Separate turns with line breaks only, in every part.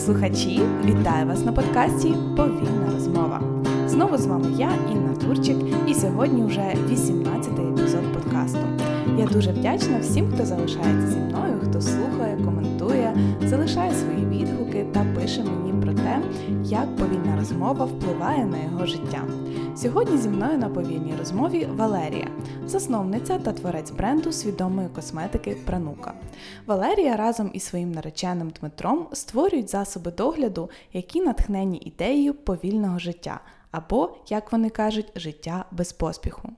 слухачі! Вітаю вас на подкасті Повільна розмова. Знову з вами я, Інна Турчик, і сьогодні вже 18-й епізод подкасту. Я дуже вдячна всім, хто залишається зі мною, хто слухає, коментує, залишає пише мені про те, як повільна розмова впливає на його життя. Сьогодні зі мною на повільній розмові Валерія, засновниця та творець бренду свідомої косметики Пранука. Валерія разом із своїм нареченим Дмитром створюють засоби догляду, які натхнені ідеєю повільного життя або, як вони кажуть, життя без поспіху.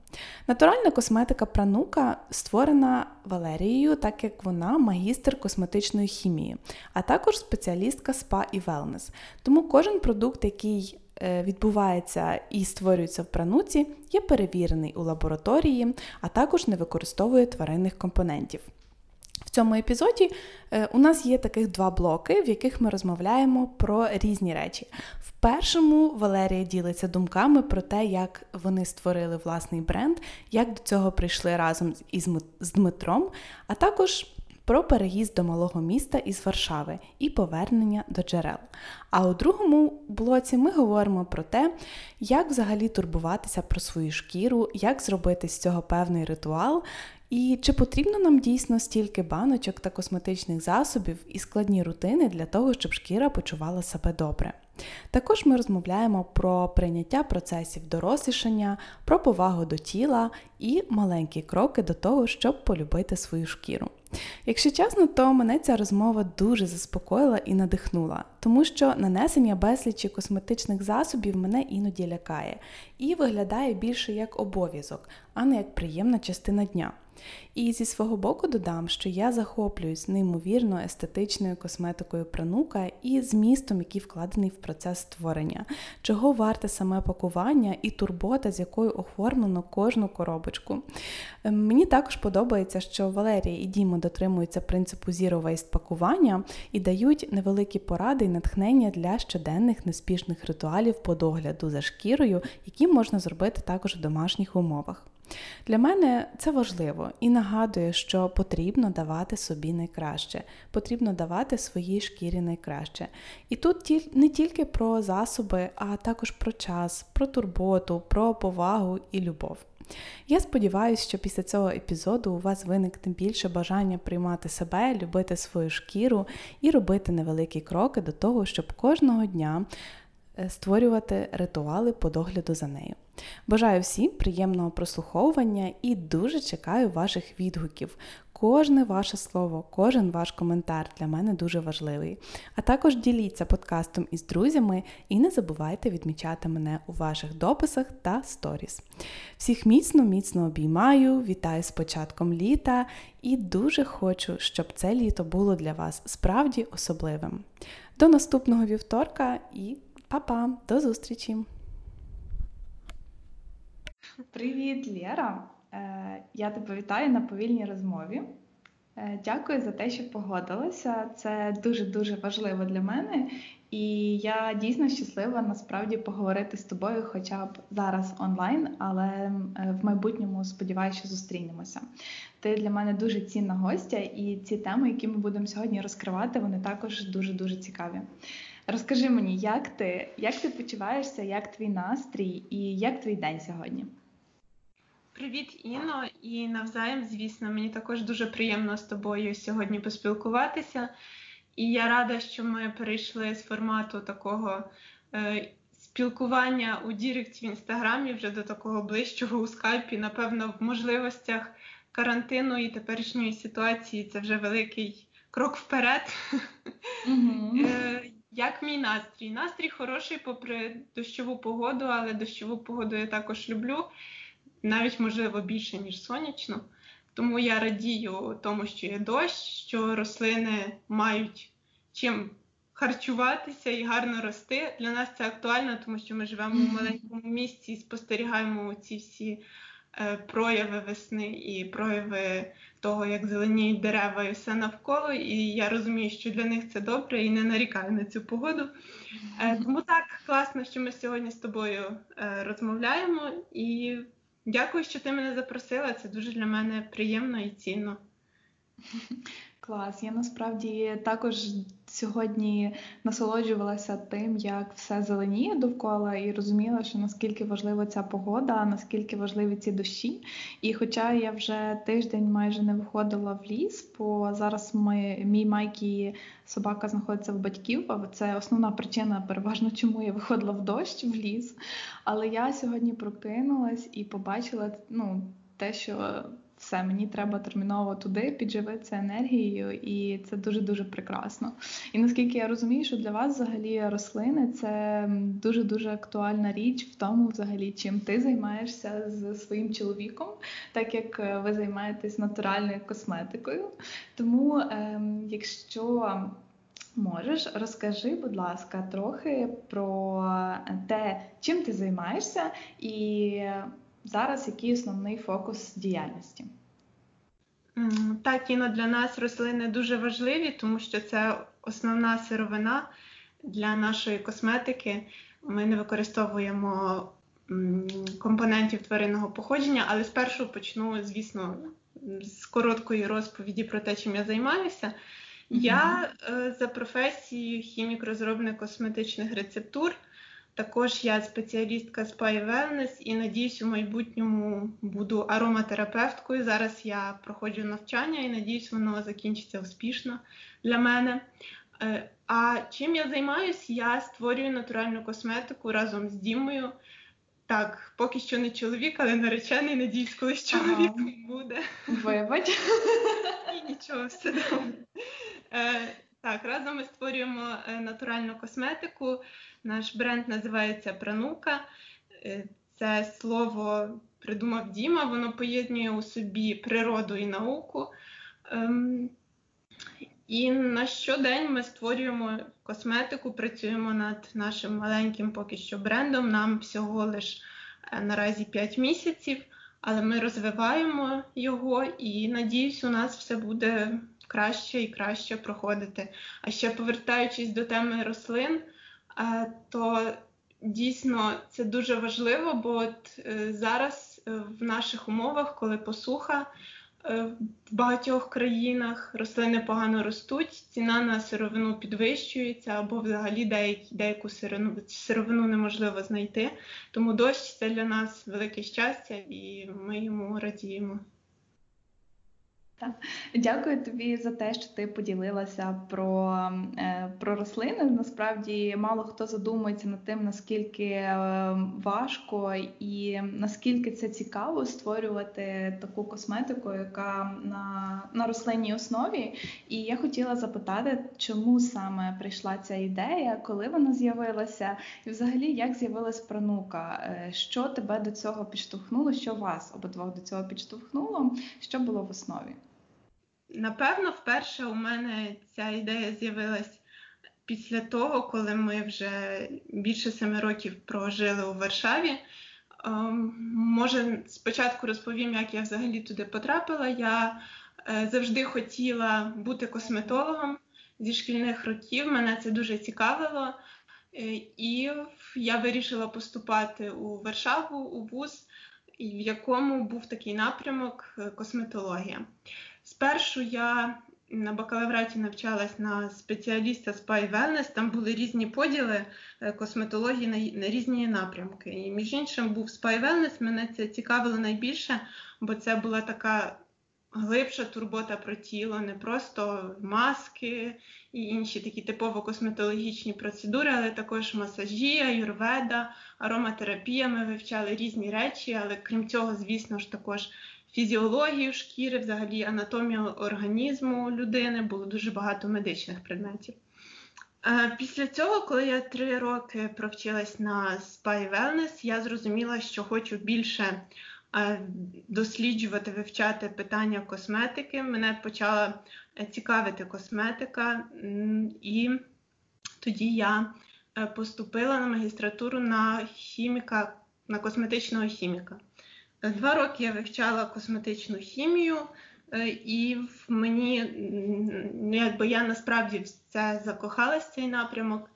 Натуральна косметика пранука створена Валерією, так як вона магістр косметичної хімії, а також спеціалістка спа і велнес. Тому кожен продукт, який е, Відбувається і створюється в прануці, є перевірений у лабораторії, а також не використовує тваринних компонентів. Цьому епізоді е, у нас є таких два блоки, в яких ми розмовляємо про різні речі. В першому Валерія ділиться думками про те, як вони створили власний бренд, як до цього прийшли разом із Дмитром, а також про переїзд до малого міста із Варшави і повернення до джерел. А у другому блоці ми говоримо про те, як взагалі турбуватися про свою шкіру, як зробити з цього певний ритуал, і чи потрібно нам дійсно стільки баночок та косметичних засобів і складні рутини для того, щоб шкіра почувала себе добре? Також ми розмовляємо про прийняття процесів дорослішання, про повагу до тіла і маленькі кроки до того, щоб полюбити свою шкіру. Якщо чесно, то мене ця розмова дуже заспокоїла і надихнула, тому що нанесення безлічі косметичних засобів мене іноді лякає і виглядає більше як обов'язок, а не як приємна частина дня. І зі свого боку додам, що я захоплююсь неймовірно естетичною косметикою пранука і змістом, який вкладений в процес створення, чого варте саме пакування і турбота, з якою оформлено кожну коробочку. Ем, мені також подобається, що Валерія і Діма дотримуються принципу Zero Waste пакування і дають невеликі поради і натхнення для щоденних неспішних ритуалів по догляду за шкірою, які можна зробити також в домашніх умовах. Для мене це важливо і нагадує, що потрібно давати собі найкраще, потрібно давати своїй шкірі найкраще. І тут не тільки про засоби, а також про час, про турботу, про повагу і любов. Я сподіваюся, що після цього епізоду у вас виникне більше бажання приймати себе, любити свою шкіру і робити невеликі кроки до того, щоб кожного дня створювати ритуали по догляду за нею. Бажаю всім приємного прослуховування і дуже чекаю ваших відгуків. Кожне ваше слово, кожен ваш коментар для мене дуже важливий. А також діліться подкастом із друзями і не забувайте відмічати мене у ваших дописах та сторіс. Всіх міцно, міцно обіймаю, вітаю з початком літа і дуже хочу, щоб це літо було для вас справді особливим. До наступного вівторка і Па-па, до зустрічі! Привіт, Лєра! Е, я тебе вітаю на повільній розмові. Е, дякую за те, що погодилася. Це дуже-дуже важливо для мене, і я дійсно щаслива насправді поговорити з тобою, хоча б зараз онлайн, але е, в майбутньому сподіваюся, що зустрінемося. Ти для мене дуже цінна гостя, і ці теми, які ми будемо сьогодні розкривати, вони також дуже дуже цікаві. Розкажи мені, як ти як ти почуваєшся, як твій настрій і як твій день сьогодні?
Привіт, Іно, і навзаєм, звісно, мені також дуже приємно з тобою сьогодні поспілкуватися. І я рада, що ми перейшли з формату такого е, спілкування у Діректі в інстаграмі вже до такого ближчого у скайпі. Напевно, в можливостях карантину і теперішньої ситуації це вже великий крок вперед. Mm-hmm. Як мій настрій? Настрій хороший, попри дощову погоду, але дощову погоду я також люблю, навіть, можливо, більше, ніж сонячну. Тому я радію тому, що є дощ, що рослини мають чим харчуватися і гарно рости. Для нас це актуально, тому що ми живемо в маленькому місці і спостерігаємо ці всі прояви весни і прояви того, як зеленіють дерева і все навколо. І я розумію, що для них це добре і не нарікаю на цю погоду. Е, тому так класно, що ми сьогодні з тобою е, розмовляємо. І дякую, що ти мене запросила. Це дуже для мене приємно і цінно.
Клас, я насправді також
сьогодні насолоджувалася тим, як все зеленіє довкола, і розуміла, що наскільки важлива ця погода, наскільки важливі ці дощі. І хоча я вже тиждень майже не виходила в ліс, бо зараз ми, мій майкі собака знаходиться в батьків, це основна причина, переважно, чому я виходила в дощ в ліс. Але я сьогодні прокинулась і побачила ну, те, що все, мені треба терміново туди підживитися енергією, і це дуже-дуже прекрасно. І наскільки я розумію, що для вас взагалі рослини це дуже-дуже актуальна річ в тому, взагалі, чим ти займаєшся з своїм чоловіком, так як е, ви займаєтесь натуральною косметикою. Тому, ем, якщо Можеш, розкажи, будь ласка, трохи про те, чим ти займаєшся, і зараз який основний фокус діяльності?
Так, кіно для нас рослини дуже важливі, тому що це основна сировина для нашої косметики. Ми не використовуємо компонентів тваринного походження, але спершу почну, звісно, з короткої розповіді про те, чим я займаюся. Mm-hmm. Я е, за професією хімік-розробник косметичних рецептур. Також я спеціалістка з Spy Wellness і надіюсь, у майбутньому буду ароматерапевткою. Зараз я проходжу навчання і надіюсь, воно закінчиться успішно для мене. Е, а чим я займаюся? Я створюю натуральну косметику разом з Дімою. Так, поки що не чоловік, але наречений, надіюсь, колись чоловік ага. буде.
Вибач.
І нічого, все добре. Так, разом ми створюємо е, натуральну косметику. Наш бренд називається Пранука. Е, це слово придумав Діма, воно поєднує у собі природу і науку. Ем, і на щодень ми створюємо косметику, працюємо над нашим маленьким поки що брендом. Нам всього лиш е, наразі 5 місяців, але ми розвиваємо його і надіюсь, у нас все буде краще і краще проходити. А ще повертаючись до теми рослин, е, то дійсно це дуже важливо, бо от е, зараз е, в наших умовах, коли посуха, в багатьох країнах рослини погано ростуть, ціна на сировину підвищується, або взагалі деяку сировину, сировину неможливо знайти. Тому дощ це для нас велике щастя, і ми йому радіємо.
Дякую тобі за те, що ти поділилася про е, про рослини. Насправді мало хто задумується над тим, наскільки е, важко і наскільки це цікаво створювати таку косметику, яка на на рослинній основі. І я хотіла запитати, чому саме прийшла ця ідея, коли вона з'явилася, і взагалі як з'явилась пранука? Е, що тебе до цього підштовхнуло? Що вас обидвох до цього підштовхнуло? Що було в основі?
Напевно, вперше у мене ця ідея з'явилась після того, коли ми вже більше семи років прожили у Варшаві. Ем, може, спочатку розповім, як я взагалі туди потрапила. Я е, завжди хотіла бути косметологом зі шкільних років. Мене це дуже цікавило. Е, і я вирішила поступати у Варшаву у ВУЗ, в якому був такий напрямок е, косметологія. Спершу я на бакалавраті навчалась на спеціаліста Spy Wellness, Там були різні поділи е, косметології на, на різні напрямки. І між іншим був Spy Wellness, Мене це цікавило найбільше, бо це була така глибша турбота про тіло, не просто маски і інші такі типово косметологічні процедури, але також масажі, аюрведа, ароматерапія. Ми вивчали різні речі, але крім цього, звісно ж, також фізіологію шкіри, взагалі анатомію організму людини, було дуже багато медичних предметів. Е, після цього, коли я три роки провчилась на Spy Wellness, я зрозуміла, що хочу більше е, досліджувати, вивчати питання косметики. Мене почала е, цікавити косметика, і тоді я поступила на магістратуру на хіміка, на косметичного хіміка. Два роки я вивчала косметичну хімію, е, і в мені якби я насправді це закохалась цей напрямок.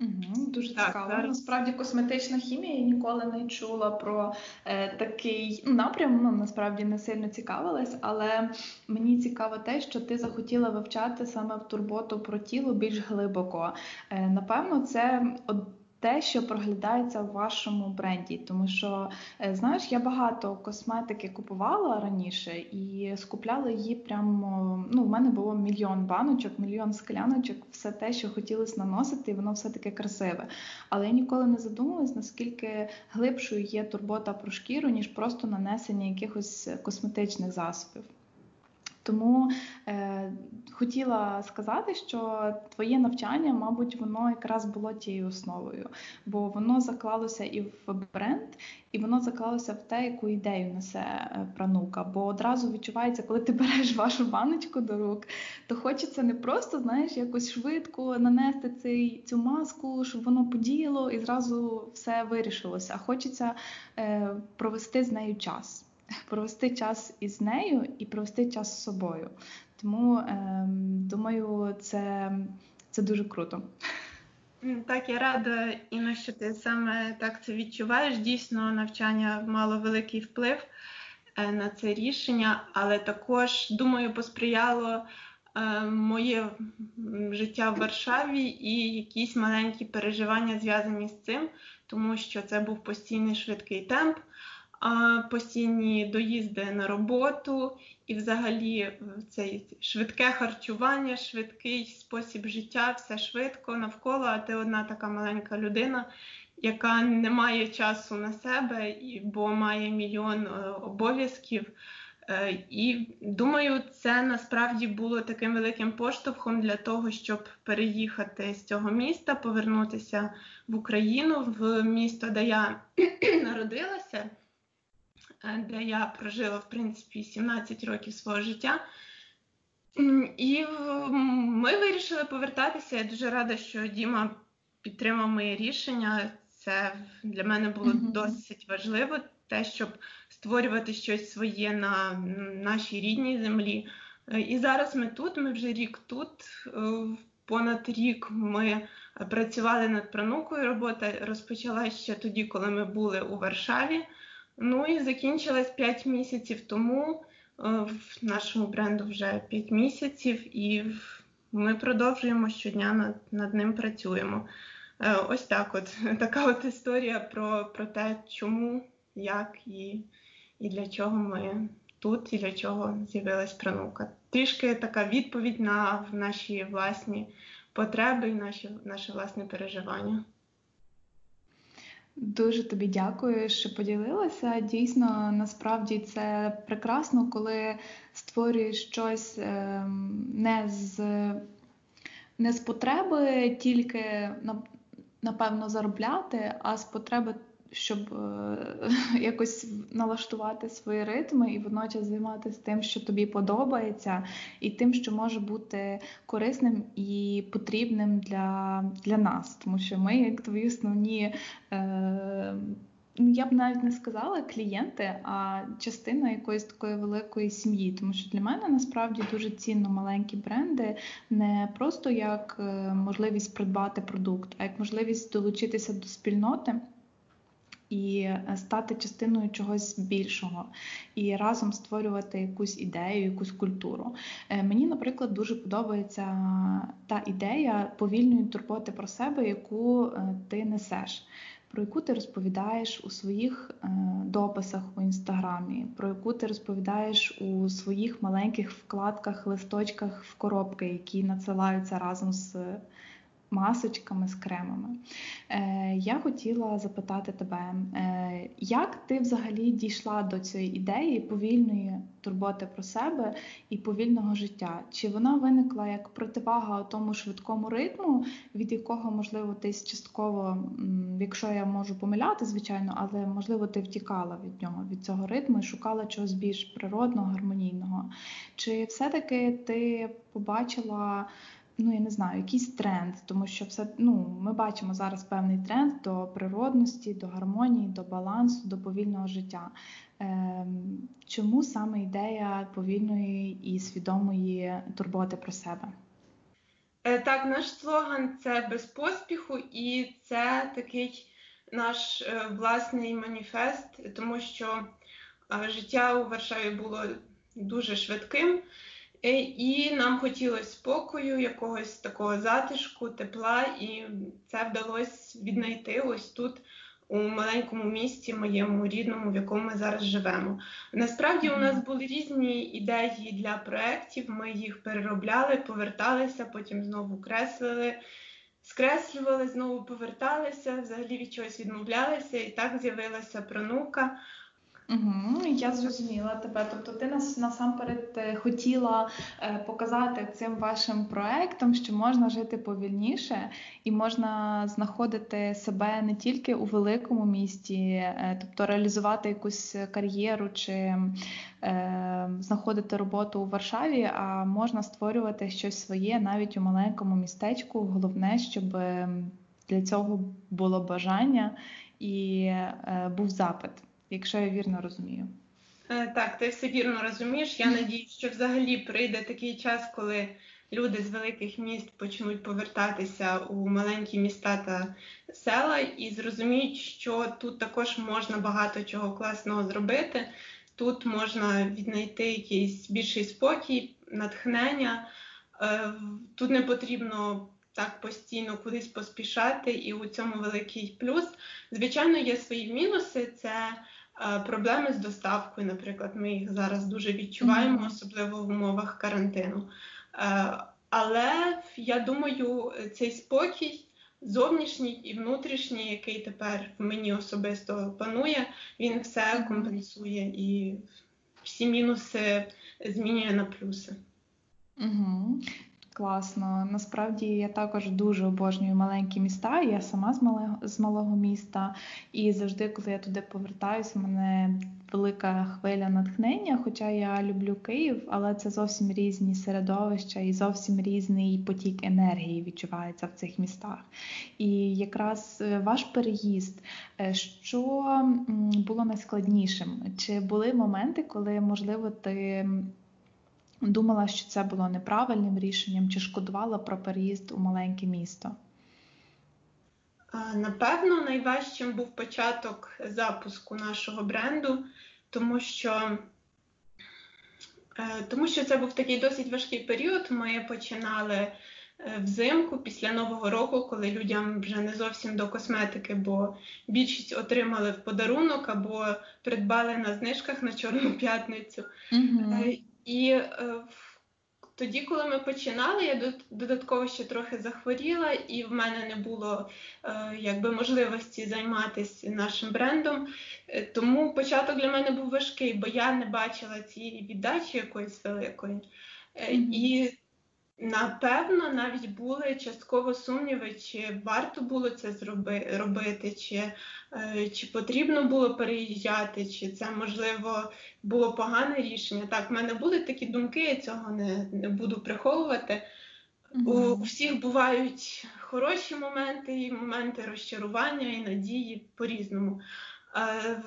Угу, Дуже так, цікаво. Зараз... Насправді косметична хімія я ніколи не чула про е, такий напрям. Ну насправді не сильно цікавилась, але мені цікаво те, що ти захотіла вивчати саме в турботу про тіло більш глибоко. Е, Напевно, це те, що проглядається в вашому бренді. Тому що, е, знаєш, я багато косметики купувала раніше і скупляла її прямо. Ну, в мене було мільйон баночок, мільйон скляночок, все те, що хотілося наносити, і воно все таке красиве. Але я ніколи не задумувалась, наскільки глибшою є турбота про шкіру, ніж просто нанесення якихось косметичних засобів. Тому е, хотіла сказати, що твоє навчання, мабуть, воно якраз було тією основою, бо воно заклалося і в бренд, і воно заклалося в те, яку ідею несе е, пранука. Бо одразу відчувається, коли ти береш вашу баночку до рук, то хочеться не просто знаєш, якось швидко нанести цей, цю маску, щоб воно подіяло і зразу все вирішилося. А хочеться е, провести з нею час провести час із нею і провести час з собою. Тому е, думаю, це, це дуже круто.
Так, я рада, Інна, що ти саме так це відчуваєш. Дійсно, навчання мало великий вплив е, на це рішення, але також, думаю, посприяло е, моє життя в Варшаві і якісь маленькі переживання зв'язані з цим, тому що це був постійний швидкий темп постійні доїзди на роботу, і взагалі цей швидке харчування, швидкий спосіб життя, все швидко навколо. А ти одна така маленька людина, яка не має часу на себе, бо має мільйон е, обов'язків. Е, і думаю, це насправді було таким великим поштовхом для того, щоб переїхати з цього міста, повернутися в Україну, в місто, де я народилася. Е, де я прожила в принципі 17 років свого життя. І ми вирішили повертатися. Я дуже рада, що Діма підтримав моє рішення. Це для мене було mm-hmm. досить важливо, те, щоб створювати щось своє на нашій рідній землі. Е, і зараз ми тут, ми вже рік тут. Е, понад рік ми працювали над пронукою. Робота розпочалася ще тоді, коли ми були у Варшаві. Ну і закінчилась 5 місяців тому. Е, в нашому бренду вже 5 місяців, і ми продовжуємо щодня над, над ним працюємо. Е, ось так от така от історія про про те, чому, як і і для чого ми тут, і для чого з'явилась пронука. Трішки така відповідь на наші власні потреби і наші, наше власне переживання.
Дуже тобі дякую, що поділилася. Дійсно, насправді це прекрасно, коли створюєш щось ем, не з не з потреби тільки напевно заробляти, а з потреби щоб е, якось налаштувати свої ритми і водночас займатися тим, що тобі подобається, і тим, що може бути корисним і потрібним для для нас, тому що ми, як твої основні. Е, я б навіть не сказала клієнти, а частина якоїсь такої великої сім'ї. Тому що для мене насправді дуже цінно маленькі бренди не просто як е, можливість придбати продукт, а як можливість долучитися до спільноти і е, стати частиною чогось більшого, і разом створювати якусь ідею, якусь культуру. Е, мені, наприклад, дуже подобається та ідея повільної турботи про себе, яку е, ти несеш. Про яку ти розповідаєш у своїх дописах у інстаграмі, про яку ти розповідаєш у своїх маленьких вкладках, листочках в коробки, які надсилаються разом з масочками з кремами. Е, Я хотіла запитати тебе, е, як ти взагалі дійшла до цієї ідеї повільної турботи про себе і повільного життя? Чи вона виникла як противага тому швидкому ритму, від якого, можливо, ти частково, якщо я можу помиляти, звичайно, але можливо ти втікала від нього, від цього ритму і шукала чогось більш природного, гармонійного? Чи все-таки ти побачила? Ну я не знаю, якийсь тренд, тому що все ну ми бачимо зараз певний тренд до природності, до гармонії, до балансу, до повільного життя. Ем, Чому саме ідея повільної і свідомої турботи про себе?
Е, так, наш слоган це без поспіху, і це такий наш е, власний маніфест, тому що е, життя у Варшаві було дуже швидким, і нам хотілося спокою, якогось такого затишку, тепла, і це вдалося віднайти ось тут у маленькому місті, моєму рідному, в якому ми зараз живемо. Насправді у нас були різні ідеї для проєктів, ми їх переробляли, поверталися, потім знову креслили, скреслювали, знову поверталися, взагалі від чогось відмовлялися, і так з'явилася пронука.
Угу, Я зрозуміла тебе. Тобто, ти нас насамперед е, хотіла е, показати цим вашим проектом, що можна жити повільніше і можна знаходити себе не тільки у великому місті, е, тобто реалізувати якусь кар'єру чи знаходити роботу у Варшаві, а можна створювати щось своє навіть у маленькому містечку. Головне, щоб для цього було бажання і був запит якщо я вірно розумію.
Е, так, ти все вірно розумієш. Я надію, що взагалі прийде такий час, коли люди з великих міст почнуть повертатися у маленькі міста та села і зрозуміють, що тут також можна багато чого класного зробити. Тут можна віднайти якийсь більший спокій, натхнення. Е, тут не потрібно так постійно кудись поспішати, і у цьому великий плюс. Звичайно, є свої мінуси. Це проблеми з доставкою, наприклад, ми їх зараз дуже відчуваємо, особливо в умовах карантину. Е, але я думаю, цей спокій, зовнішній і внутрішній, який тепер в мені особисто панує, він все компенсує і всі мінуси змінює на плюси.
Угу. Класно. Насправді я також дуже обожнюю маленькі міста. Я сама з малого з малого міста, і завжди, коли я туди повертаюся, мене велика хвиля натхнення. Хоча я люблю Київ, але це зовсім різні середовища і зовсім різний потік енергії відчувається в цих містах. І якраз е, ваш переїзд, е, що було найскладнішим? Чи були моменти, коли можливо ти думала, що це було неправильним рішенням, чи шкодувала про переїзд у маленьке місто?
Напевно, найважчим був початок запуску нашого бренду, тому що е, тому що це був такий досить важкий період. Ми починали е, взимку після Нового року, коли людям вже не зовсім до косметики, бо більшість отримали в подарунок або придбали на знижках на Чорну п'ятницю. Угу. І е, тоді, коли ми починали, я додатково ще трохи захворіла, і в мене не було е, якби можливості займатися нашим брендом. Е, тому початок для мене був важкий, бо я не бачила цієї віддачі якоїсь великої. Е, mm-hmm. І Напевно, навіть були частково сумніви, чи варто було це зроби, робити, чи е, чи потрібно було переїжджати, чи це можливо було погане рішення. Так, в мене були такі думки, я цього не не буду приховувати. Mm-hmm. У, у всіх бувають хороші моменти, і моменти розчарування і надії по-різному. Е,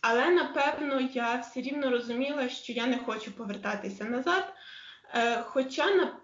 але напевно я все рівно розуміла, що я не хочу повертатися назад. Е, хоча на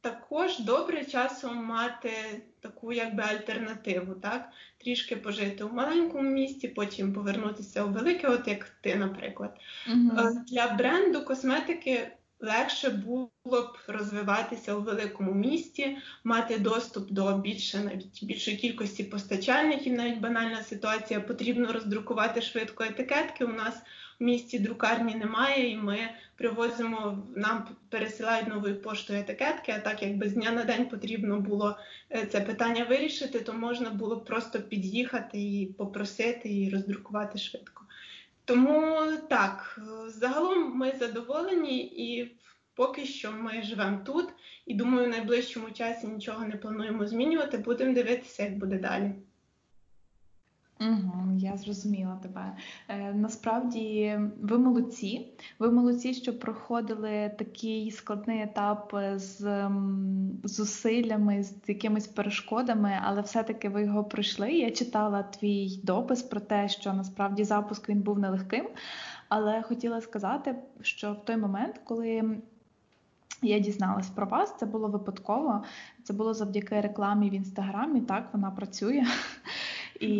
також добре часом мати таку якби альтернативу, так? трішки пожити у маленькому місті, потім повернутися у велике, от як ти, наприклад. Угу. Для бренду косметики легше було б розвиватися у великому місті, мати доступ до більше навіть більшої кількості постачальників, навіть банальна ситуація, потрібно роздрукувати швидко етикетки. У нас в місті друкарні немає, і ми привозимо, нам пересилають новою поштою етикетки. А так якби з дня на день потрібно було е, це питання вирішити, то можна було просто під'їхати і попросити і роздрукувати швидко. Тому так, загалом ми задоволені і поки що ми живемо тут, і думаю, в найближчому часі нічого не плануємо змінювати. Будемо дивитися, як буде далі.
Угу, Я зрозуміла тебе. Е, Насправді ви молодці. Ви молодці, що проходили такий складний етап з зусиллями, з якимись перешкодами, але все-таки ви його пройшли. Я читала твій допис про те, що насправді запуск він був нелегким. Але хотіла сказати, що в той момент, коли Я дізналась про вас, це було випадково. Це було завдяки рекламі в інстаграмі. Так вона працює. І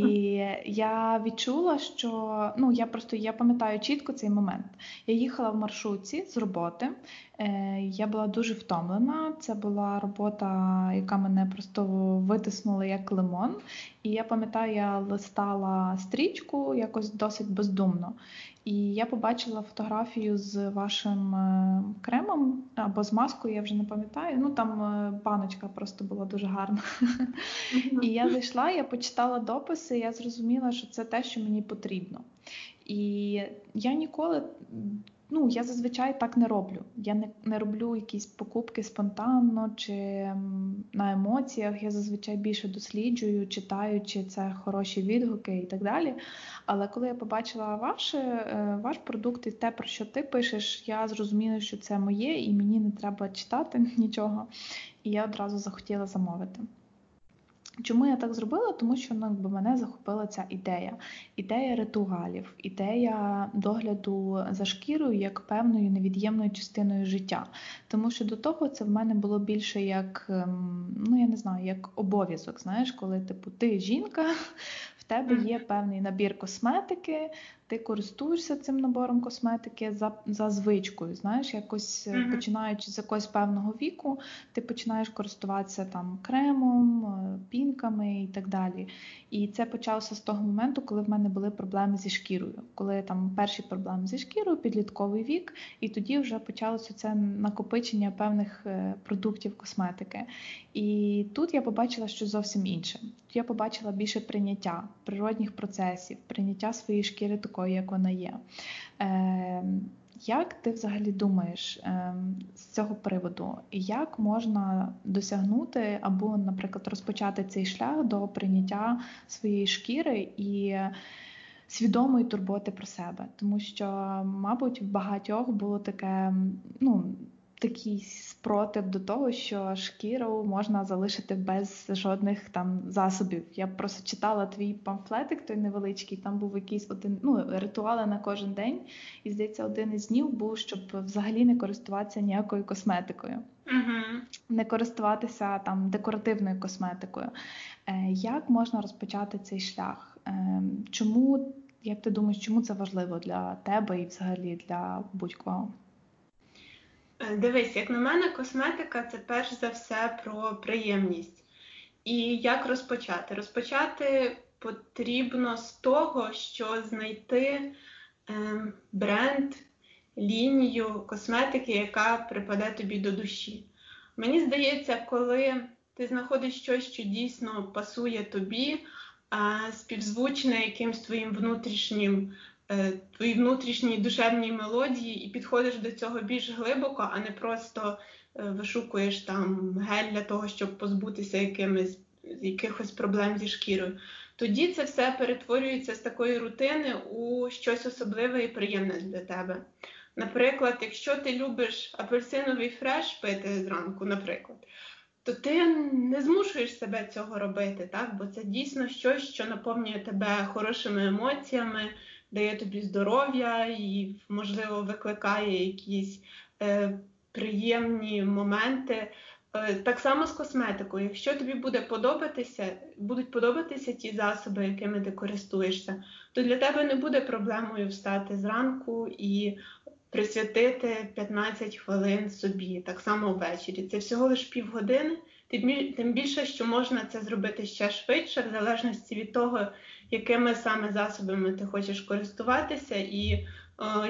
я відчула, що ну я просто я пам'ятаю чітко цей момент. Я їхала в маршрутці з роботи. Е, Я була дуже втомлена. Це була робота, яка мене просто витиснула як лимон. І я пам'ятаю, я листала стрічку якось досить бездумно. І я побачила фотографію з вашим е, кремом або з маскою, я вже не пам'ятаю. Ну там е, баночка просто була дуже гарна. І я зайшла, я почитала дописи, я зрозуміла, що це те, що мені потрібно. І я ніколи Ну, я зазвичай так не роблю. Я не не роблю якісь покупки спонтанно чи на емоціях. Я зазвичай більше досліджую, читаю, чи це хороші відгуки і так далі. Але коли я побачила ваше, е, ваш продукт і те, про що ти пишеш, я зрозуміла, що це моє, і мені не треба читати нічого. І я одразу захотіла замовити. Чому я так зробила? Тому що ну, якби мене захопила ця ідея, ідея ритуалів, ідея догляду за шкірою як певною невід'ємною частиною життя. Тому що до того це в мене було більше як, ем, ну я не знаю, як обов'язок. Знаєш, коли типу ти жінка, в тебе є певний набір косметики, ти користуєшся цим набором косметики за за звичкою. Знаєш, якось mm-hmm. починаючи з якогось певного віку, ти починаєш користуватися там кремом, е, пінками і так далі. І це почалося з того моменту, коли в мене були проблеми зі шкірою, коли там перші проблеми зі шкірою, підлітковий вік, і тоді вже почалося це накопичення певних е, продуктів косметики. І тут я побачила щось зовсім інше. Я побачила більше прийняття природних процесів, прийняття своєї шкіри такою, як вона є. Е, як ти взагалі думаєш е, з цього приводу, як можна досягнути або, наприклад, розпочати цей шлях до прийняття своєї шкіри і свідомої турботи про себе? Тому що, мабуть, в багатьох було таке, ну такий спротив до того, що шкіру можна залишити без жодних там засобів. Я просто читала твій памфлетик, той невеличкий. Там був якийсь один ну, ритуали на кожен день. І здається, один із днів був, щоб взагалі не користуватися ніякою косметикою. uh Не користуватися там декоративною косметикою. Е, Як можна розпочати цей шлях? Е, Чому, як ти думаєш, чому це важливо для тебе і взагалі для будь-кого?
Е, дивись, як на мене, косметика це перш за все про приємність. І як розпочати? Розпочати потрібно з того, що знайти е, бренд, лінію косметики, яка припаде тобі до душі. Мені здається, коли ти знаходиш щось, що дійсно пасує тобі, співзвучне якимсь твоїм внутрішнім твої внутрішні душевні мелодії і підходиш до цього більш глибоко, а не просто е, вишукуєш там гель для того, щоб позбутися якимись якихось проблем зі шкірою. Тоді це все перетворюється з такої рутини у щось особливе і приємне для тебе. Наприклад, якщо ти любиш апельсиновий фреш пити зранку, наприклад, то ти не змушуєш себе цього робити, так? бо це дійсно щось, що наповнює тебе хорошими емоціями дає тобі здоров'я і, можливо, викликає якісь е, приємні моменти. Е, так само з косметикою. Якщо тобі буде подобатися, будуть подобатися ті засоби, якими ти користуєшся, то для тебе не буде проблемою встати зранку і присвятити 15 хвилин собі, так само ввечері. Це всього лише півгодини. Тим більше, що можна це зробити ще швидше, в залежності від того, якими саме засобами ти хочеш користуватися, і е,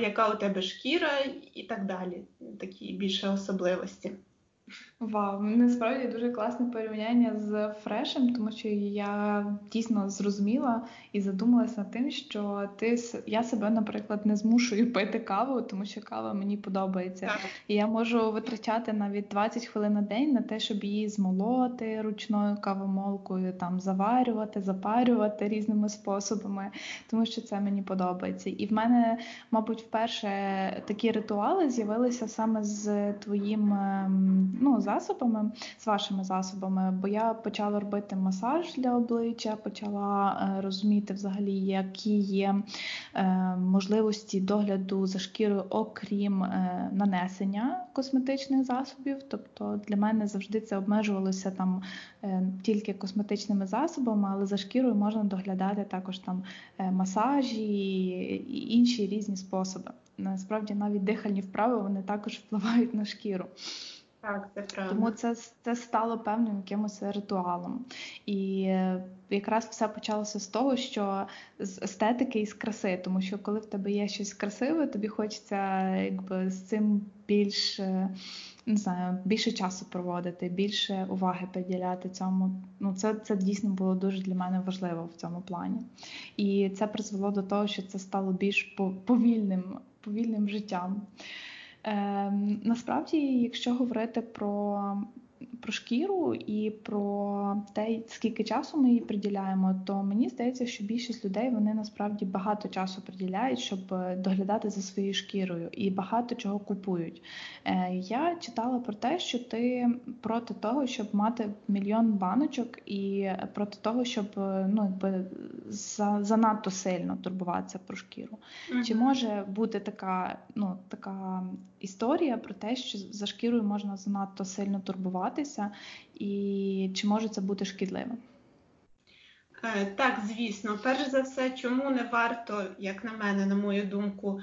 яка у тебе шкіра, і так далі. Такі більше особливості.
Вау, насправді дуже класне порівняння з фрешем, тому що я дійсно зрозуміла і задумалася над тим, що ти я себе, наприклад, не змушую пити каву, тому що кава мені подобається. І я можу витрачати навіть 20 хвилин на день на те, щоб її змолоти ручною кавомолкою, там заварювати, запарювати різними способами, тому що це мені подобається. І в мене, мабуть, вперше такі ритуали з'явилися саме з твоїм ем, ну, засобами, з вашими засобами, бо я почала робити масаж для обличчя, почала е, розуміти взагалі, які є е, можливості догляду за шкірою, окрім е, нанесення косметичних засобів. Тобто для мене завжди це обмежувалося там тільки косметичними засобами, але за шкірою можна доглядати також там масажі і інші різні способи насправді навіть дихальні вправи вони також впливають на шкіру.
Так, це правда.
Тому це це стало певним якимось ритуалом. І е, якраз все почалося з того, що з естетики і з краси, тому що коли в тебе є щось красиве, тобі хочеться якби з цим більш е, не знаю, більше часу проводити, більше уваги приділяти цьому. Ну, це це дійсно було дуже для мене важливо в цьому плані. І це призвело до того, що це стало більш повільним повільним життям. Е, Насправді, якщо говорити про про шкіру і про те, скільки часу ми їй приділяємо, то мені здається, що більшість людей вони насправді багато часу приділяють, щоб е, доглядати за своєю шкірою і багато чого купують. Е, я читала про те, що ти проти того, щоб мати мільйон баночок, і проти того, щоб е, ну якби за, занадто сильно турбуватися про шкіру. Mm-hmm. Чи може бути така, ну така історія про те, що за шкірою можна занадто сильно турбуватися, і чи може це бути шкідливим?
Е, так, звісно, перш за все, чому не варто, як на мене, на мою думку,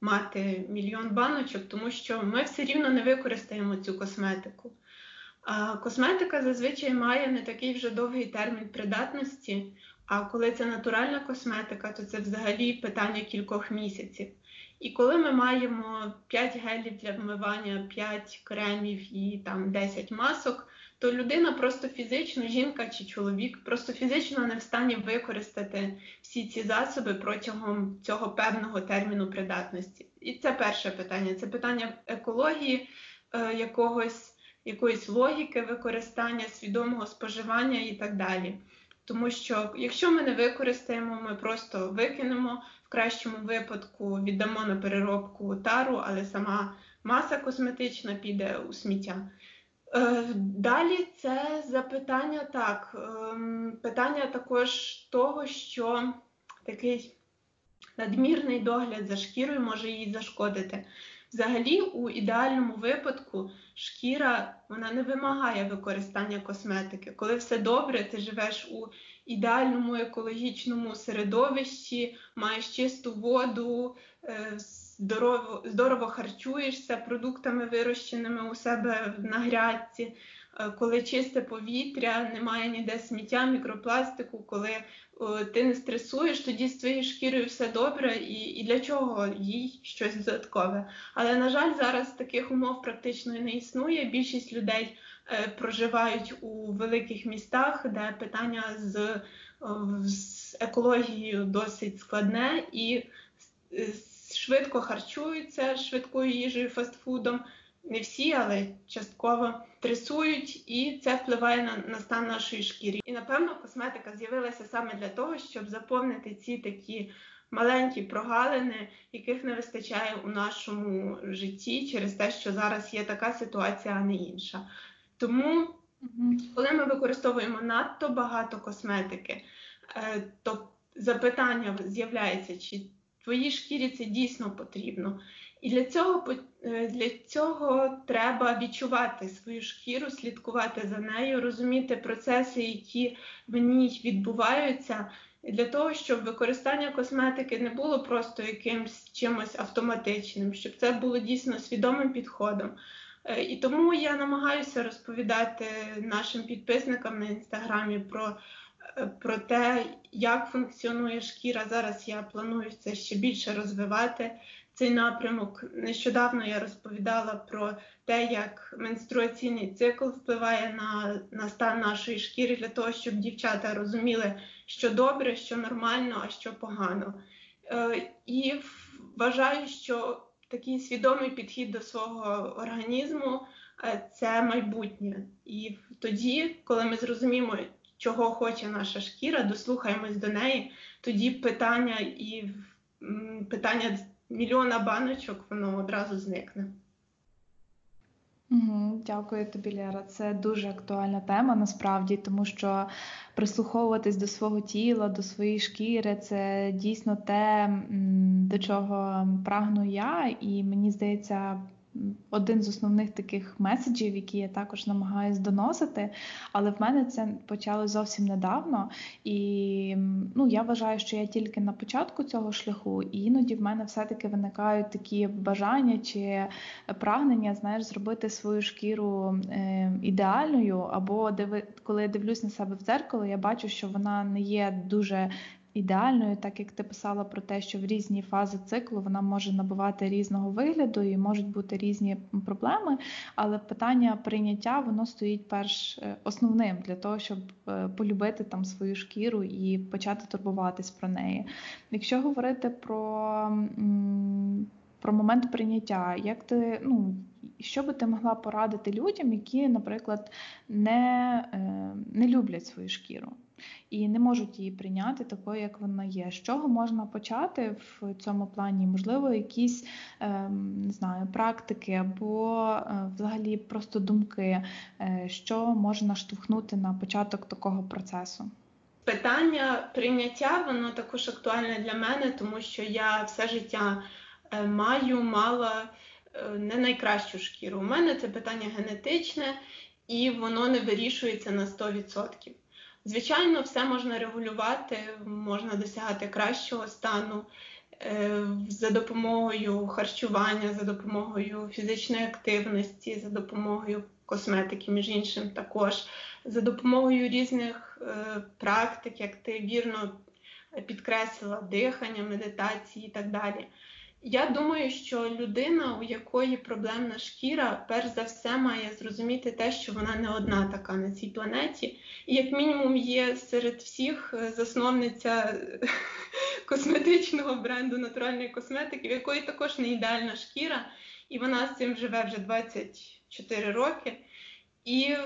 мати мільйон баночок, тому що ми все рівно не використаємо цю косметику. А Косметика зазвичай має не такий вже довгий термін придатності. А коли це натуральна косметика, то це взагалі питання кількох місяців. І коли ми маємо 5 гелів для вмивання, 5 кремів і там 10 масок, то людина просто фізично, жінка чи чоловік, просто фізично не в стані використати всі ці засоби протягом цього певного терміну придатності. І це перше питання. Це питання екології, е, якогось, якоїсь логіки використання, свідомого споживання і так далі. Тому що якщо ми не використаємо, ми просто викинемо в кращому випадку, віддамо на переробку тару, але сама маса косметична піде у сміття. Е, далі це запитання так. Ем, питання також того, що такий надмірний догляд за шкірою може їй зашкодити. Взагалі, у ідеальному випадку шкіра вона не вимагає використання косметики. Коли все добре, ти живеш у ідеальному екологічному середовищі, маєш чисту воду, е, здорово, здорово харчуєшся продуктами вирощеними у себе на грядці. Е, коли чисте повітря, немає ніде сміття, мікропластику, коли о, ти не стресуєш, тоді з твоєю шкірою все добре, і і для чого їй щось додаткове. Але, на жаль, зараз таких умов практично не існує. Більшість людей е, проживають у великих містах, де питання з, з екологією досить складне і швидко харчуються швидкою їжею, фастфудом не всі, але частково тресують, і це впливає на, на стан нашої шкіри. І напевно косметика з'явилася саме для того, щоб заповнити ці такі маленькі прогалини, яких не вистачає у нашому житті через те, що зараз є така ситуація, а не інша. Тому, коли ми використовуємо надто багато косметики, е, то запитання з'являється, чи твоїй шкірі це дійсно потрібно. І для цього е, для цього треба відчувати свою шкіру, слідкувати за нею, розуміти процеси, які в ній відбуваються, для того, щоб використання косметики не було просто якимось чимось автоматичним, щоб це було дійсно свідомим підходом. Е, і тому я намагаюся розповідати нашим підписникам на інстаграмі про про те, як функціонує шкіра. Зараз я планую це ще більше розвивати цей напрямок. Нещодавно я розповідала про те, як менструаційний цикл впливає на на стан нашої шкіри для того, щоб дівчата розуміли, що добре, що нормально, а що погано. Е, І вважаю, що такий свідомий підхід до свого організму е, це майбутнє. І тоді, коли ми зрозуміємо, чого хоче наша шкіра, дослухаємось до неї, тоді питання і питання мільйона баночок, воно одразу зникне.
Дякую тобі, Лера. Це дуже актуальна тема насправді, тому що прислуховуватись до свого тіла, до своєї шкіри це дійсно те, до чого прагну я, і мені здається, один з основних таких меседжів, які я також намагаюся доносити, але в мене це почало зовсім недавно. І ну, я вважаю, що я тільки на початку цього шляху, і іноді в мене все-таки виникають такі бажання чи прагнення, знаєш, зробити свою шкіру е, ідеальною, або диви, коли я дивлюсь на себе в дзеркало, я бачу, що вона не є дуже ідеальною, так як ти писала про те, що в різні фази циклу вона може набувати різного вигляду і можуть бути різні проблеми. Але питання прийняття воно стоїть перш е, основним для того, щоб е, полюбити там свою шкіру і почати турбуватись про неї. Якщо говорити про про момент прийняття, як ти, ну, що би ти могла порадити людям, які, наприклад, не, е, не люблять свою шкіру? І не можуть її прийняти такою, як вона є. З чого можна почати в цьому плані? Можливо, якісь ем, не знаю, практики або е, взагалі просто думки, е, що можна штовхнути на початок такого процесу.
Питання прийняття воно також актуальне для мене, тому що я все життя е, маю, мала не найкращу шкіру. У мене це питання генетичне і воно не вирішується на 100%. Звичайно, все можна регулювати, можна досягати кращого стану е, за допомогою харчування, за допомогою фізичної активності, за допомогою косметики, між іншим, також за допомогою різних е, практик, як ти вірно підкреслила, дихання, медитації і так далі. Я думаю, що людина, у якої проблемна шкіра, перш за все має зрозуміти те, що вона не одна така на цій планеті, і як мінімум є серед всіх е, засновниця косметичного бренду натуральної косметики, в якої також не ідеальна шкіра, і вона з цим живе вже 24 роки. І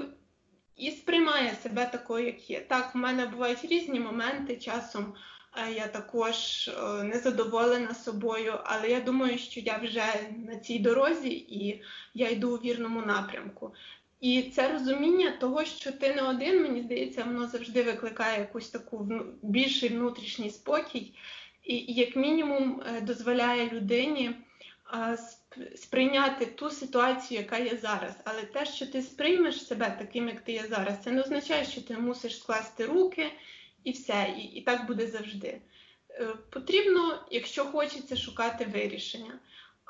і сприймає себе такою, як є. Так, в мене бувають різні моменти часом. Я також е, незадоволена собою, але я думаю, що я вже на цій дорозі і я йду у вірному напрямку. І це розуміння того, що ти не один, мені здається, воно завжди викликає якусь таку більший внутрішній спокій, і, як мінімум, е, дозволяє людині сприйняти ту ситуацію, яка є зараз. Але те, що ти сприймеш себе таким, як ти є зараз, це не означає, що ти мусиш скласти руки і все, і, і так буде завжди. Е, потрібно, якщо хочеться, шукати вирішення.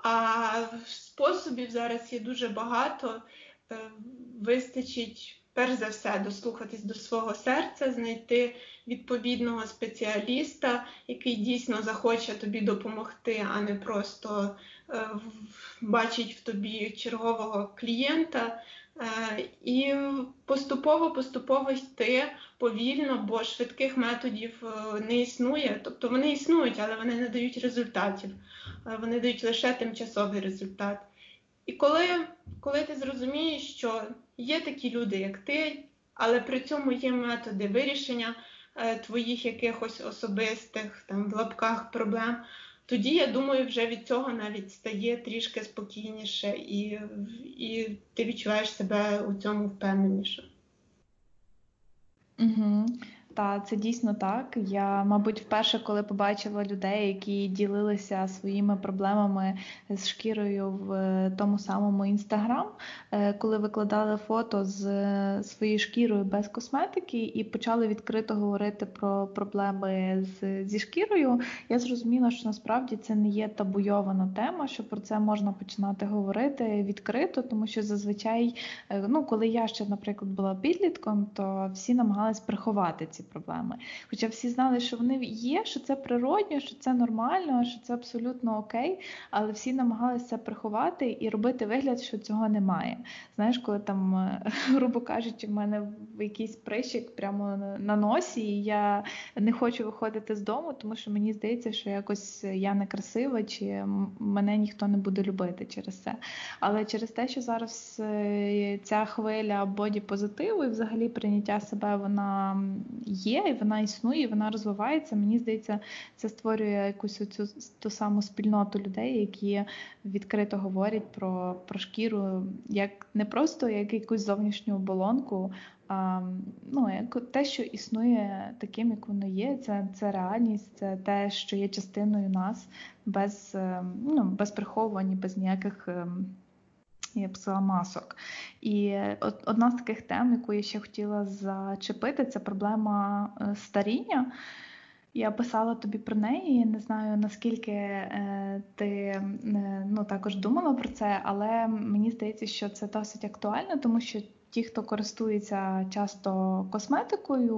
А способів зараз є дуже багато. Е, вистачить, перш за все, дослухатись до свого серця, знайти відповідного спеціаліста, який дійсно захоче тобі допомогти, а не просто е, бачить в тобі чергового клієнта. Е, і поступово-поступово йти повільно, бо швидких методів е, не існує. Тобто вони існують, але вони не дають результатів. Е, вони дають лише тимчасовий результат. І коли коли ти зрозумієш, що є такі люди, як ти, але при цьому є методи вирішення твоїх якихось особистих там в лапках проблем, тоді я думаю, вже від цього навіть стає трішки спокійніше, і, і ти відчуваєш себе у цьому впевненіше.
Угу. Та це дійсно так. Я, мабуть, вперше, коли побачила людей, які ділилися своїми проблемами з шкірою в е, тому самому інстаграм, е, коли викладали фото з е, своєю шкірою без косметики і почали відкрито говорити про проблеми з, зі шкірою, я зрозуміла, що насправді це не є табуйована тема, що про це можна починати говорити відкрито, тому що зазвичай, ну коли я ще, наприклад, була підлітком, то всі намагались приховати ці ці проблеми. Хоча всі знали, що вони є, що це природньо, що це нормально, що це абсолютно окей, але всі намагалися це приховати і робити вигляд, що цього немає. Знаєш, коли там, е, грубо кажучи, в мене якийсь прищик прямо на носі, і я не хочу виходити з дому, тому що мені здається, що якось я некрасива, чи мене ніхто не буде любити через це. Але через те, що зараз е, ця хвиля боді позитиву і взагалі прийняття себе, вона є, і вона існує, і вона розвивається. Мені здається, це створює якусь цю ту саму спільноту людей, які відкрито говорять про про шкіру, як не просто як якусь зовнішню оболонку, а ну, як те, що існує таким, як воно є. Це це реальність, це те, що є частиною нас без, ем, ну, без приховувань, без ніяких. Я б масок. І одна з таких тем, яку я ще хотіла зачепити, це проблема е, старіння. Я писала тобі про неї. Не знаю наскільки е, ти е, ну, також думала про це, але мені здається, що це досить актуально, тому що ті, хто користується часто косметикою,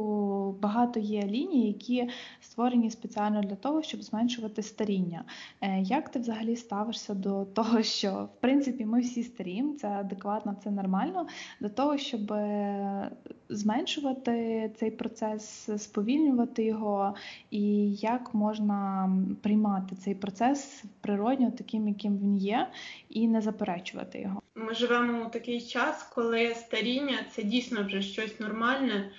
багато є ліній, які створені спеціально для того, щоб зменшувати старіння. Е, як ти взагалі ставишся до того, що в принципі ми всі старіємо, це адекватно, це нормально, до того, щоб е, зменшувати цей процес, сповільнювати його, і як можна приймати цей процес природньо, таким, яким він є, і не заперечувати його?
Ми живемо у такий час, коли старіння це дійсно вже щось нормальне.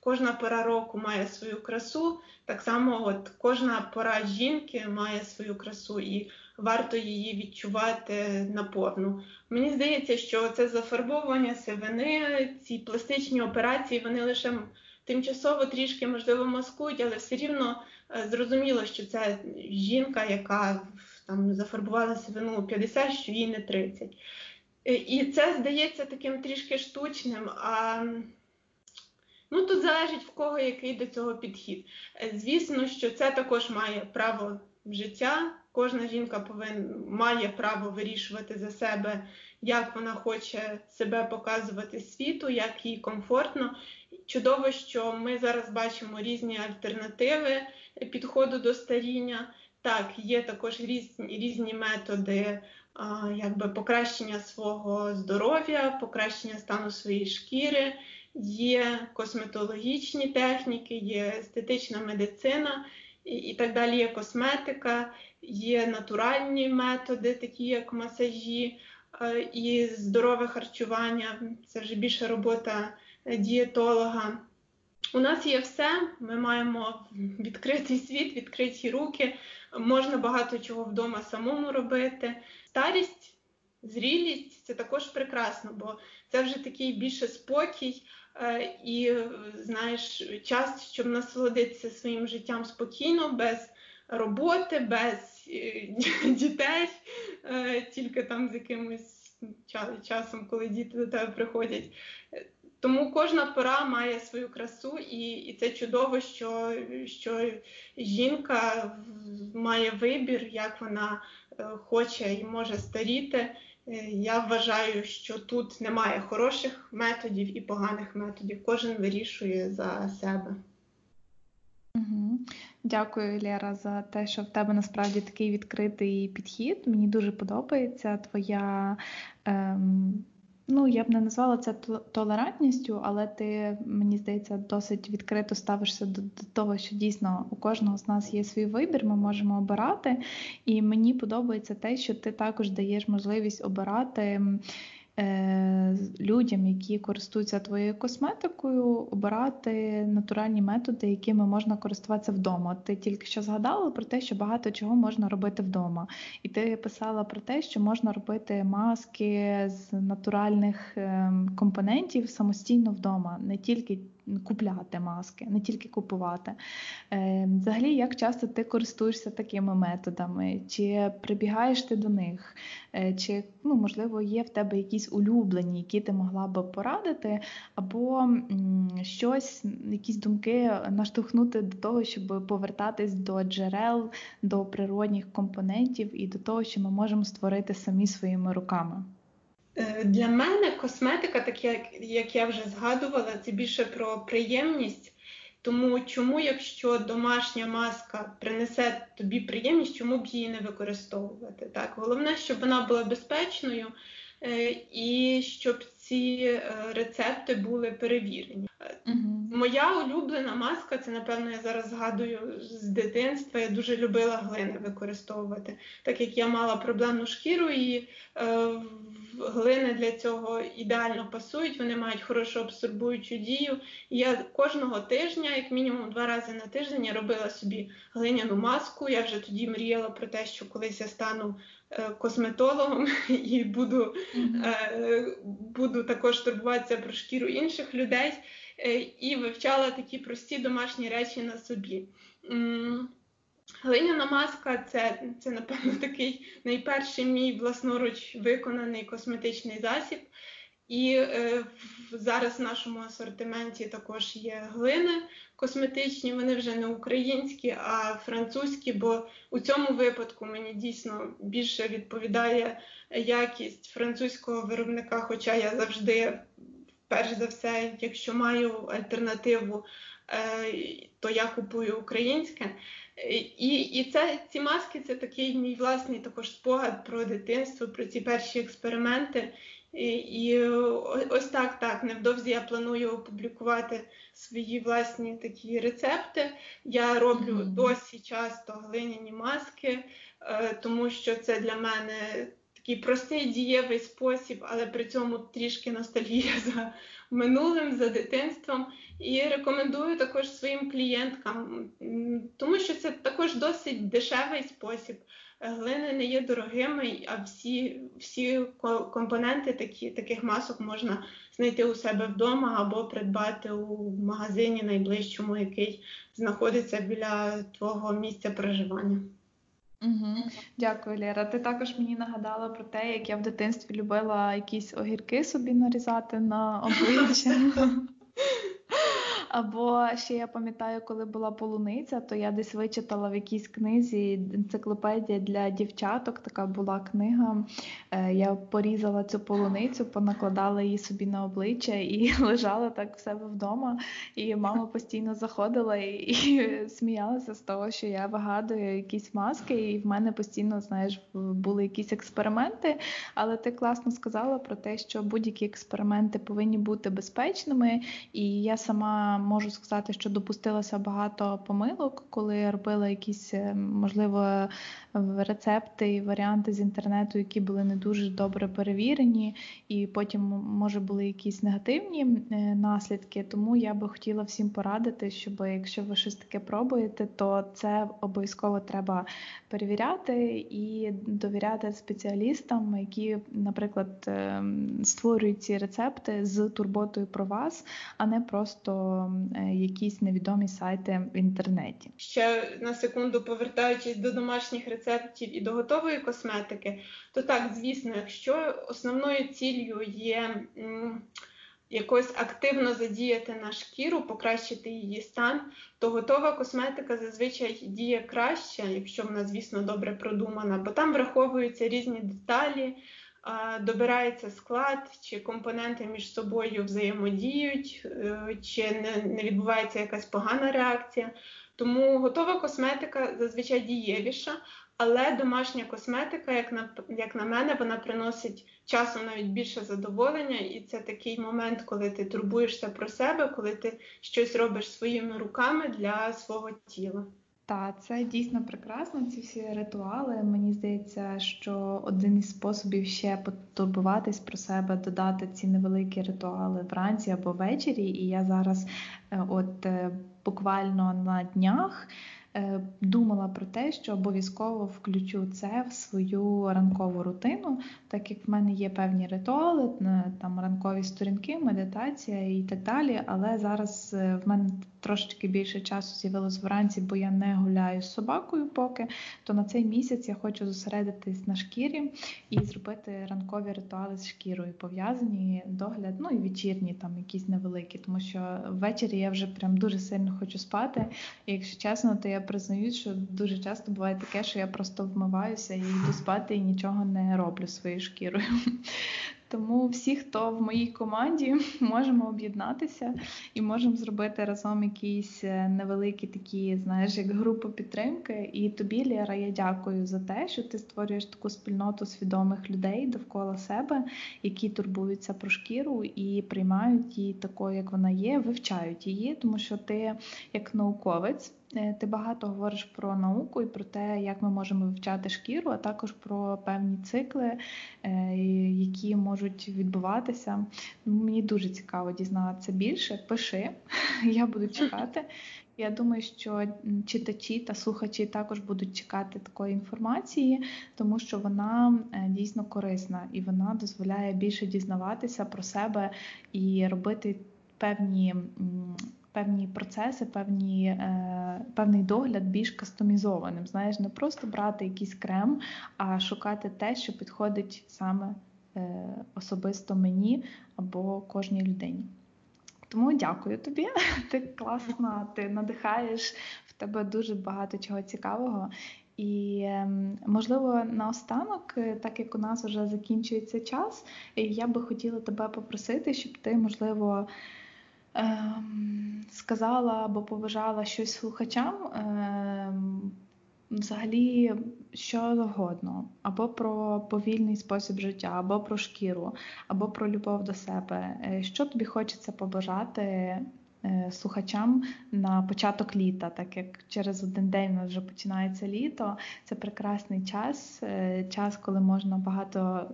Кожна пора року має свою красу. Так само, от кожна пора жінки має свою красу, і варто її відчувати наповну. Мені здається, що це зафарбовування сивини, ці пластичні операції, вони лише тимчасово трішки можливо маскують, але все рівно е, зрозуміло, що це жінка, яка там зафарбувала сивину у 50, що їй не 30. Е, і це здається таким трішки штучним. А ну тут залежить в кого який до цього підхід. Е, звісно, що це також має право життя. Кожна жінка повин, має право вирішувати за себе, як вона хоче себе показувати світу, як їй комфортно. Чудово, що ми зараз бачимо різні альтернативи підходу до старіння. Так, є також різні різні методи якби покращення свого здоров'я, покращення стану своєї шкіри, є косметологічні техніки, є естетична медицина і, і так далі. Є косметика, є натуральні методи, такі як масажі і здорове харчування. Це вже більше робота дієтолога. У нас є все, ми маємо відкритий світ, відкриті руки, можна багато чого вдома самому робити. Старість, зрілість це також прекрасно, бо це вже такий більше спокій е, і, знаєш, час, щоб насолодитися своїм життям спокійно, без роботи, без е, дітей, е, тільки там з якимось часом, коли діти до тебе приходять. Тому кожна пора має свою красу, і і це чудово, що що жінка має вибір, як вона е, хоче і може старіти. Е, я вважаю, що тут немає хороших методів і поганих методів. Кожен вирішує за себе.
Угу. Дякую, Лера, за те, що в тебе насправді такий відкритий підхід. Мені дуже подобається твоя. Ем... Ну, я б не назвала це толерантністю, але ти, мені здається, досить відкрито ставишся до, до того, що дійсно у кожного з нас є свій вибір, ми можемо обирати. І мені подобається те, що ти також даєш можливість обирати. Е, людям, які користуються твоєю косметикою, обирати натуральні методи, якими можна користуватися вдома. Ти тільки що згадала про те, що багато чого можна робити вдома. І ти писала про те, що можна робити маски з натуральних ем, компонентів самостійно вдома, не тільки купляти маски, не тільки купувати. Е, Взагалі, як часто ти користуєшся такими методами? Чи прибігаєш ти до них? Е, Чи, ну, можливо, є в тебе якісь улюблені, які ти могла би порадити, або щось, якісь думки наштовхнути до того, щоб повертатись до джерел, до природних компонентів і до того, що ми можемо створити самі своїми руками?
Е, для мене косметика, так як, як я вже згадувала, це більше про приємність. Тому чому, якщо домашня маска принесе тобі приємність, чому б її не використовувати? Так? Головне, щоб вона була безпечною е, і щоб ці е, рецепти були перевірені. Угу. моя улюблена маска, це, напевно, я зараз згадую з дитинства. Я дуже любила глини використовувати, так як я мала проблемну шкіру, і е, глини для цього ідеально пасують, вони мають хорошу абсорбуючу дію. І я кожного тижня, як мінімум два рази на тиждень, я робила собі глиняну маску. Я вже тоді мріяла про те, що колись я стану Е, косметологом і буду е, буду також турбуватися про шкіру інших людей е, і вивчала такі прості домашні речі на собі. Глиняна маска це, це, напевно, такий найперший мій власноруч виконаний косметичний засіб. І е, зараз в нашому асортименті також є глини косметичні, вони вже не українські, а французькі, бо у цьому випадку мені дійсно більше відповідає якість французького виробника, хоча я завжди, перш за все, якщо маю альтернативу, то я купую українське. І і це ці маски це такий мій власний також спогад про дитинство, про ці перші експерименти. І, і ось так, так. Невдовзі я планую опублікувати свої власні такі рецепти. Я роблю mm -hmm. досі часто глиняні маски, е, тому що це для мене такий простий дієвий спосіб, але при цьому трішки ностальгія за минулим, за дитинством. І рекомендую також своїм клієнткам, тому що це також досить дешевий спосіб. Глини не є дорогими, а всі всі компоненти такі, таких масок можна знайти у себе вдома або придбати у магазині найближчому, який знаходиться біля твого місця проживання.
Угу. Дякую, Лера. Ти також мені нагадала про те, як я в дитинстві любила якісь огірки собі нарізати на обличчя. Або ще я пам'ятаю, коли була полуниця, то я десь вичитала в якійсь книзі енциклопедія для дівчаток. Така була книга. Е, я порізала цю полуницю, понакладала її собі на обличчя і лежала так в себе вдома. І мама постійно заходила і, і сміялася з того, що я вигадую якісь маски, і в мене постійно, знаєш, були якісь експерименти. Але ти класно сказала про те, що будь-які експерименти повинні бути безпечними, і я сама можу сказати, що допустилася багато помилок, коли робила якісь, е, можливо, рецепти і варіанти з інтернету, які були не дуже добре перевірені, і потім, може, були якісь негативні е, наслідки. Тому я би хотіла всім порадити, щоб якщо ви щось таке пробуєте, то це обов'язково треба перевіряти і довіряти спеціалістам, які, наприклад, е, створюють ці рецепти з турботою про вас, а не просто якісь невідомі сайти в інтернеті.
Ще на секунду повертаючись до домашніх рецептів і до готової косметики, то так, звісно, якщо основною ціллю є якось активно задіяти на шкіру, покращити її стан, то готова косметика зазвичай діє краще, якщо вона, звісно, добре продумана, бо там враховуються різні деталі добирається склад, чи компоненти між собою взаємодіють, е, чи не, відбувається якась погана реакція. Тому готова косметика зазвичай дієвіша, але домашня косметика, як на як на мене, вона приносить часом навіть більше задоволення, і це такий момент, коли ти турбуєшся про себе, коли ти щось робиш своїми руками для свого тіла.
Так, це дійсно прекрасно. Ці всі ритуали. Мені здається, що один із способів ще потурбуватись про себе, додати ці невеликі ритуали вранці або ввечері. І я зараз, е, от е, буквально на днях. Е, думала про те, що обов'язково включу це в свою ранкову рутину, так як в мене є певні ритуали, там ранкові сторінки, медитація і так далі. Але зараз в мене трошечки більше часу з'явилось вранці, бо я не гуляю з собакою поки, то на цей місяць я хочу зосередитись на шкірі і зробити ранкові ритуали з шкірою, пов'язані догляд, ну і вечірні, там якісь невеликі, тому що ввечері я вже прям дуже сильно хочу спати. І якщо чесно, то я я признаю, що дуже часто буває таке, що я просто вмиваюся і йду спати і нічого не роблю своєю шкірою. Тому всі, хто в моїй команді, можемо об'єднатися і можемо зробити разом якісь е, невеликі такі, знаєш, як групи підтримки. І тобі, Лєра, я дякую за те, що ти створюєш таку спільноту свідомих людей довкола себе, які турбуються про шкіру і приймають її такою, як вона є, вивчають її, тому що ти як науковець. Е, ти багато говориш про науку і про те, як ми можемо вивчати шкіру, а також про певні цикли, е, які можуть відбуватися. Мені дуже цікаво дізнатися більше. Пиши, я буду чекати. Я думаю, що читачі та слухачі також будуть чекати такої інформації, тому що вона е, дійсно корисна і вона дозволяє більше дізнаватися про себе і робити певні певні процеси, певні, е, певний догляд більш кастомізованим. Знаєш, не просто брати якийсь крем, а шукати те, що підходить саме е, особисто мені або кожній людині. Тому дякую тобі. Ти класна, ти надихаєш в тебе дуже багато чого цікавого. І ем, можливо, наостанок, е, так як у нас вже закінчується час, я би хотіла тебе попросити, щоб ти, можливо, сказала або побажала щось слухачам, ем, взагалі що завгодно, або про повільний спосіб життя, або про шкіру, або про любов до себе. Е, що тобі хочеться побажати? Е, слухачам на початок літа, так як через один день у нас вже починається літо, це прекрасний час, е, час, коли можна багато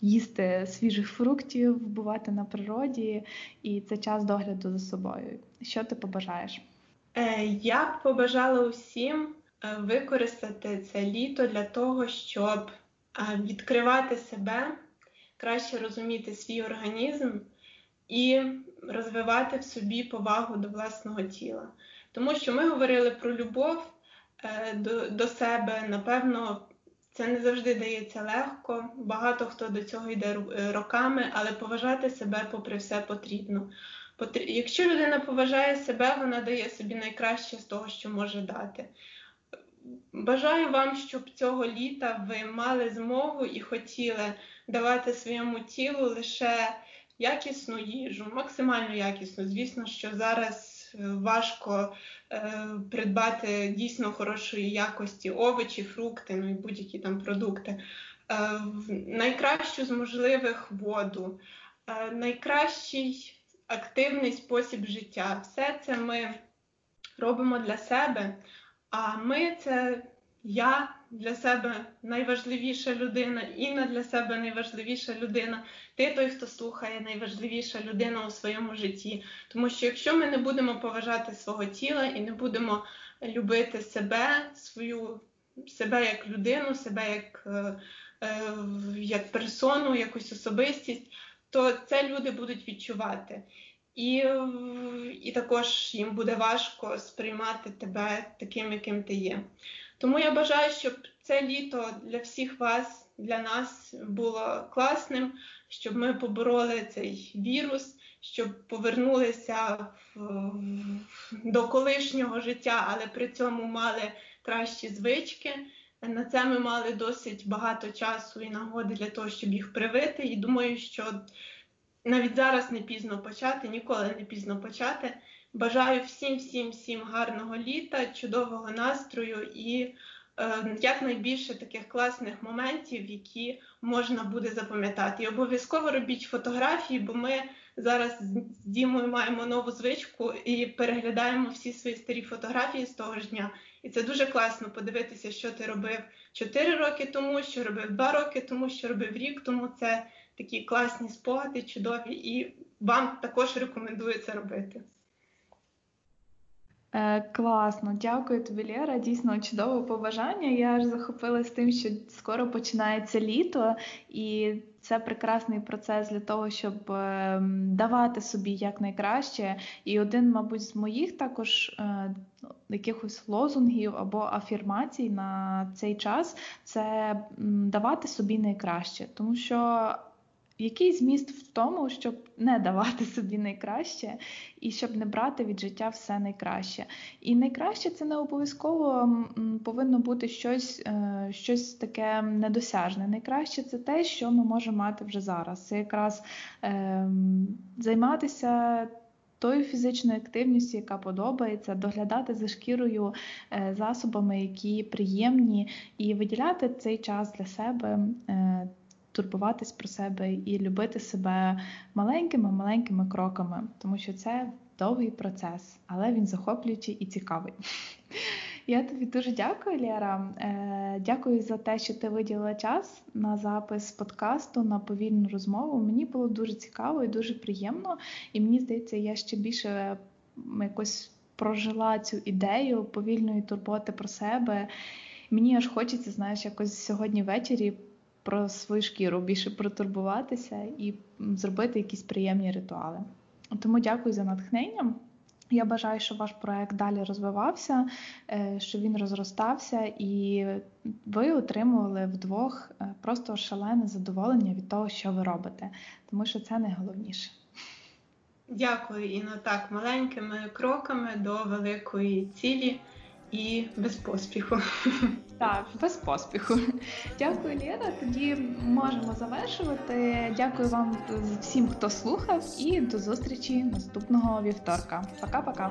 їсти свіжих фруктів, бувати на природі, і це час догляду за собою. Що ти побажаєш?
Е, я б побажала усім е, використати це літо для того, щоб е, відкривати себе, краще розуміти свій організм і розвивати в собі повагу до власного тіла. Тому що ми говорили про любов до, до себе, напевно, це не завжди дається легко, багато хто до цього йде е, роками, але поважати себе попри все потрібно. Якщо людина поважає себе, вона дає собі найкраще з того, що може дати. Бажаю вам, щоб цього літа ви мали змогу і хотіли давати своєму тілу лише якісну їжу, максимально якісну. Звісно, що зараз важко е, придбати дійсно хорошої якості овочі, фрукти, ну і будь-які там продукти. Е, найкращу з можливих воду, е, найкращий активний спосіб життя. Все це ми робимо для себе, а ми це я для себе найважливіша людина, Інна для себе найважливіша людина. Ти той, хто слухає, найважливіша людина у своєму житті. Тому що якщо ми не будемо поважати свого тіла і не будемо любити себе, свою себе як людину, себе як е, е, як персону, якусь особистість, то це люди будуть відчувати. І і також їм буде важко сприймати тебе таким, яким ти є. Тому я бажаю, щоб це літо для всіх вас, для нас було класним, щоб ми побороли цей вірус, щоб повернулися в, до колишнього життя, але при цьому мали кращі звички. На це ми мали досить багато часу і нагоди для того, щоб їх привити. І думаю, що навіть зараз не пізно почати, ніколи не пізно почати. Бажаю всім, всім, всім гарного літа, чудового настрою і е, якнайбільше таких класних моментів, які можна буде запам'ятати. І обов'язково робіть фотографії, бо ми зараз з Дімою маємо нову звичку і переглядаємо всі свої старі фотографії з того ж дня. І це дуже класно подивитися, що ти робив 4 роки тому, що робив 2 роки тому, що робив рік тому. Це такі класні спогади, чудові, і вам також рекомендую це робити.
Е, Класно, дякую тобі, Лєра. Дійсно чудове побажання. Я аж захопилась тим, що скоро починається літо, і це прекрасний процес для того, щоб е, давати собі якнайкраще. І один, мабуть, з моїх також е, якихось лозунгів або афірмацій на цей час це давати собі найкраще, тому що який зміст в тому, щоб не давати собі найкраще і щоб не брати від життя все найкраще. І найкраще це не обов'язково повинно бути щось е, щось таке недосяжне. Найкраще це те, що ми можемо мати вже зараз. Це якраз е, займатися. Тою фізичною активністю, яка подобається, доглядати за шкірою е, засобами, які приємні, і виділяти цей час для себе е, турбуватись про себе і любити себе маленькими-маленькими кроками, тому що це довгий процес, але він захоплюючий і цікавий. Я тобі дуже дякую, Лєра. Е, дякую за те, що ти виділила час на запис подкасту на повільну розмову. Мені було дуже цікаво і дуже приємно, і мені здається, я ще більше якось прожила цю ідею повільної турботи про себе. Мені аж хочеться, знаєш, якось сьогодні ввечері про свою шкіру, більше протурбуватися і зробити якісь приємні ритуали. Тому дякую за натхнення. Я бажаю, щоб ваш проект далі розвивався, е, щоб він розростався, і ви отримували вдвох е, просто шалене задоволення від того, що ви робите, тому що це найголовніше.
Дякую, Іно. Так, маленькими кроками до великої цілі і без поспіху.
Так, без поспіху. Дякую, Лєра. Тоді можемо завершувати. Дякую вам всім, хто слухав, і до зустрічі наступного вівторка. Пока-пока.